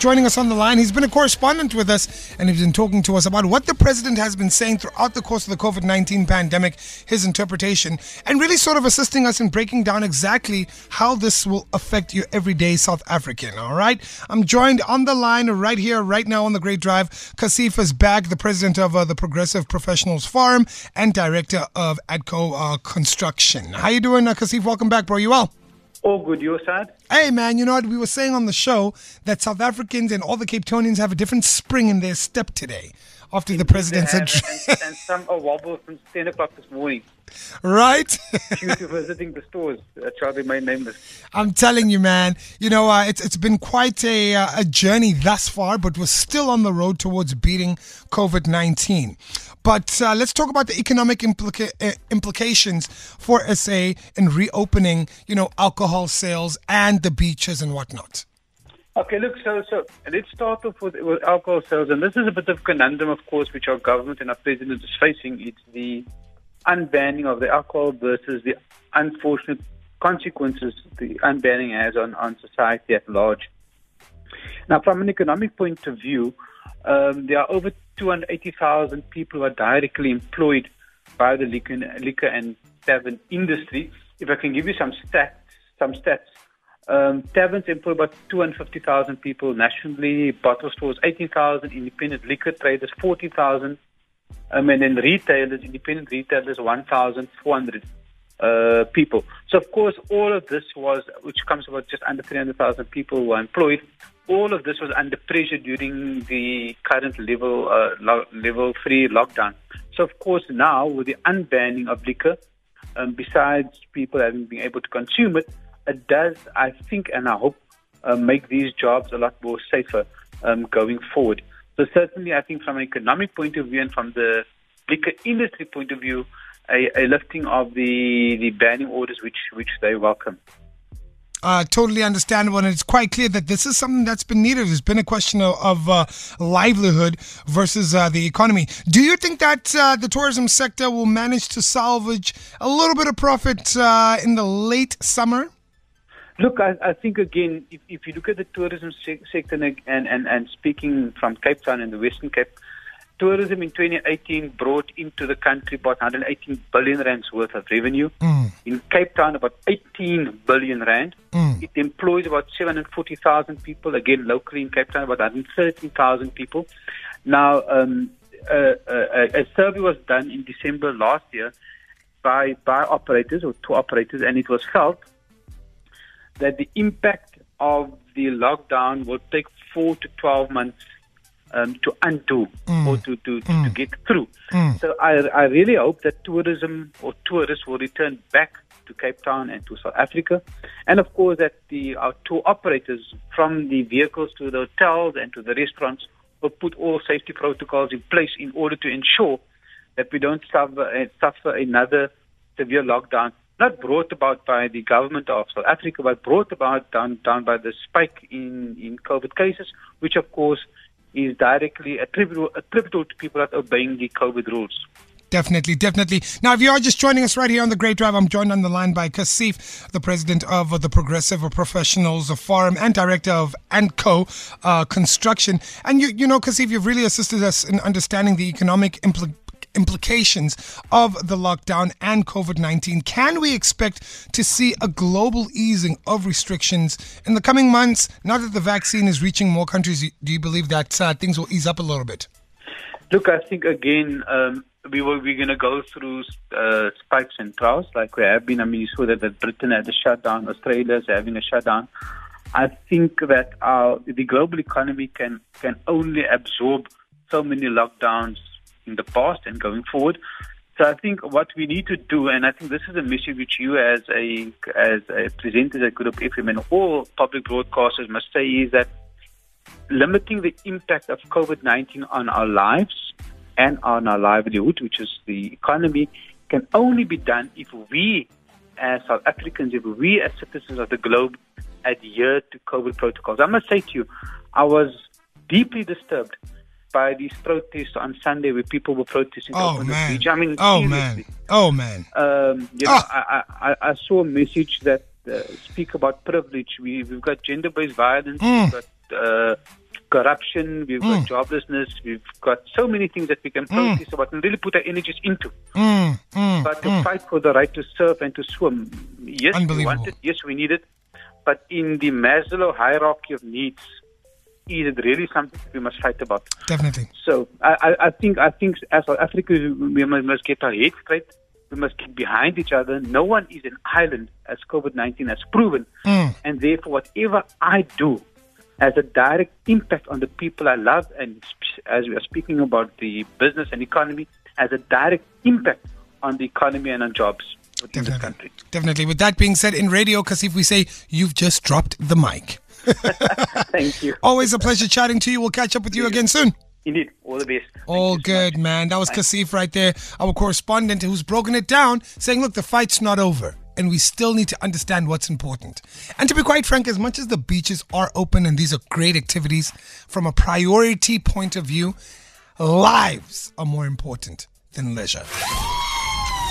Joining us on the line, he's been a correspondent with us and he's been talking to us about what the president has been saying throughout the course of the COVID 19 pandemic, his interpretation, and really sort of assisting us in breaking down exactly how this will affect your everyday South African. All right. I'm joined on the line right here, right now on the Great Drive. Kashif is back, the president of uh, the Progressive Professionals Forum and director of Adenco uh, Construction. How you doing, uh, Kashif? Welcome back, bro. You well? All good, your side? Hey man, you know what? We were saying on the show that South Africans and all the Cape Townians have a different spring in their step today after the president's address. and, and some are wobble from 10 o'clock this morning right? due to visiting the stores. Why they made nameless. I'm telling you, man. You know, uh, it's it's been quite a uh, a journey thus far, but we're still on the road towards beating COVID nineteen. But uh, let's talk about the economic implica- uh, implications for SA in reopening, you know, alcohol sales and the beaches and whatnot. Okay, look, so so let's start off with, with alcohol sales, and this is a bit of a conundrum, of course, which our government and our president is facing. It's the unbanning of the alcohol versus the unfortunate consequences the unbanning has on, on society at large. Now, from an economic point of view, um, there are over 280,000 people who are directly employed by the liquor, liquor and tavern industry. If I can give you some stats, some stats. Um, taverns employ about 250,000 people nationally, bottle stores 18,000, independent liquor traders 40,000, um, and then retailers, independent retailers 1,400 uh, people. So, of course, all of this was, which comes about just under 300,000 people who are employed, all of this was under pressure during the current level uh, lo- level three lockdown. So, of course, now with the unbanning of liquor, um, besides people having been able to consume it, it does, I think, and I hope, uh, make these jobs a lot more safer um, going forward. So certainly, I think from an economic point of view and from the liquor industry point of view, a, a lifting of the, the banning orders, which which they welcome. Uh, totally understandable, and it's quite clear that this is something that's been needed. It's been a question of, of uh, livelihood versus uh, the economy. Do you think that uh, the tourism sector will manage to salvage a little bit of profit uh, in the late summer? Look, I, I think again, if, if you look at the tourism se- sector and, and, and speaking from Cape Town and the Western Cape, tourism in 2018 brought into the country about 118 billion rands worth of revenue. Mm. In Cape Town, about 18 billion rand. Mm. It employs about 740,000 people. Again, locally in Cape Town, about 113,000 people. Now, um, uh, uh, a survey was done in December last year by by operators or two operators, and it was felt that the impact of the lockdown will take four to 12 months um, to undo or to, to, to, to get through. So I, I really hope that tourism or tourists will return back to Cape Town and to South Africa. And of course, that the our tour operators from the vehicles to the hotels and to the restaurants will put all safety protocols in place in order to ensure that we don't suffer, uh, suffer another severe lockdown, not brought about by the government of South Africa, but brought about down, down by the spike in, in COVID cases, which of course is directly attributable, attributable to people not obeying the COVID rules. Definitely, definitely. Now, if you are just joining us right here on the Great Drive, I'm joined on the line by Kashif, the president of the Progressive Professionals Forum and director of Adenco uh, Construction. And you, you know, Kashif, you've really assisted us in understanding the economic impl- implications of the lockdown and COVID 19. Can we expect to see a global easing of restrictions in the coming months? Now that the vaccine is reaching more countries, do you believe that uh, things will ease up a little bit? Look, I think again, um, we were we're going to go through uh, spikes and troughs like we have been. I mean, you saw that, that Britain had a shutdown, Australia's having a shutdown. I think that our the global economy can can only absorb so many lockdowns in the past and going forward. So I think what we need to do, and I think this is a message which you as a as a presenter at Good Hope FM and all public broadcasters must say is that limiting the impact of COVID-19 on our lives and on our livelihood, which is the economy, can only be done if we, as South Africans, if we, as citizens of the globe, adhere to COVID protocols. I must say to you, I was deeply disturbed by these protests on Sunday where people were protesting Oh man. I mean, oh seriously. man. Oh man. Um, you know, Ah. I, I, I saw a message that uh, speak about privilege. We, we've got gender-based violence, Mm. we've got uh, corruption, we've got joblessness, we've got so many things that we can protest about and really put our energies into. Mm, mm, But to fight for the right to surf and to swim, yes, we want it, yes, we need it. But in the Maslow hierarchy of needs, is it really something we must fight about? definitely. So I, I, I think I think as South Africa we must, get our heads straight. We must get behind each other. No one is an island, as COVID nineteen has proven, Mm. and therefore whatever I do has a direct impact on the people I love. And as we are speaking about the business and economy, has a direct impact on the economy and on jobs Definitely. country. Definitely. With that being said, in radio, because if we say you've just dropped the mic. Thank you. Always a pleasure chatting to you. We'll catch up with you again soon. Indeed, all the best. Thank All you so good, man. That was Kashif right there, our correspondent who's broken it down, saying, look, the fight's not over. And we still need to understand what's important. And to be quite frank, as much as the beaches are open and these are great activities, from a priority point of view, lives are more important than leisure.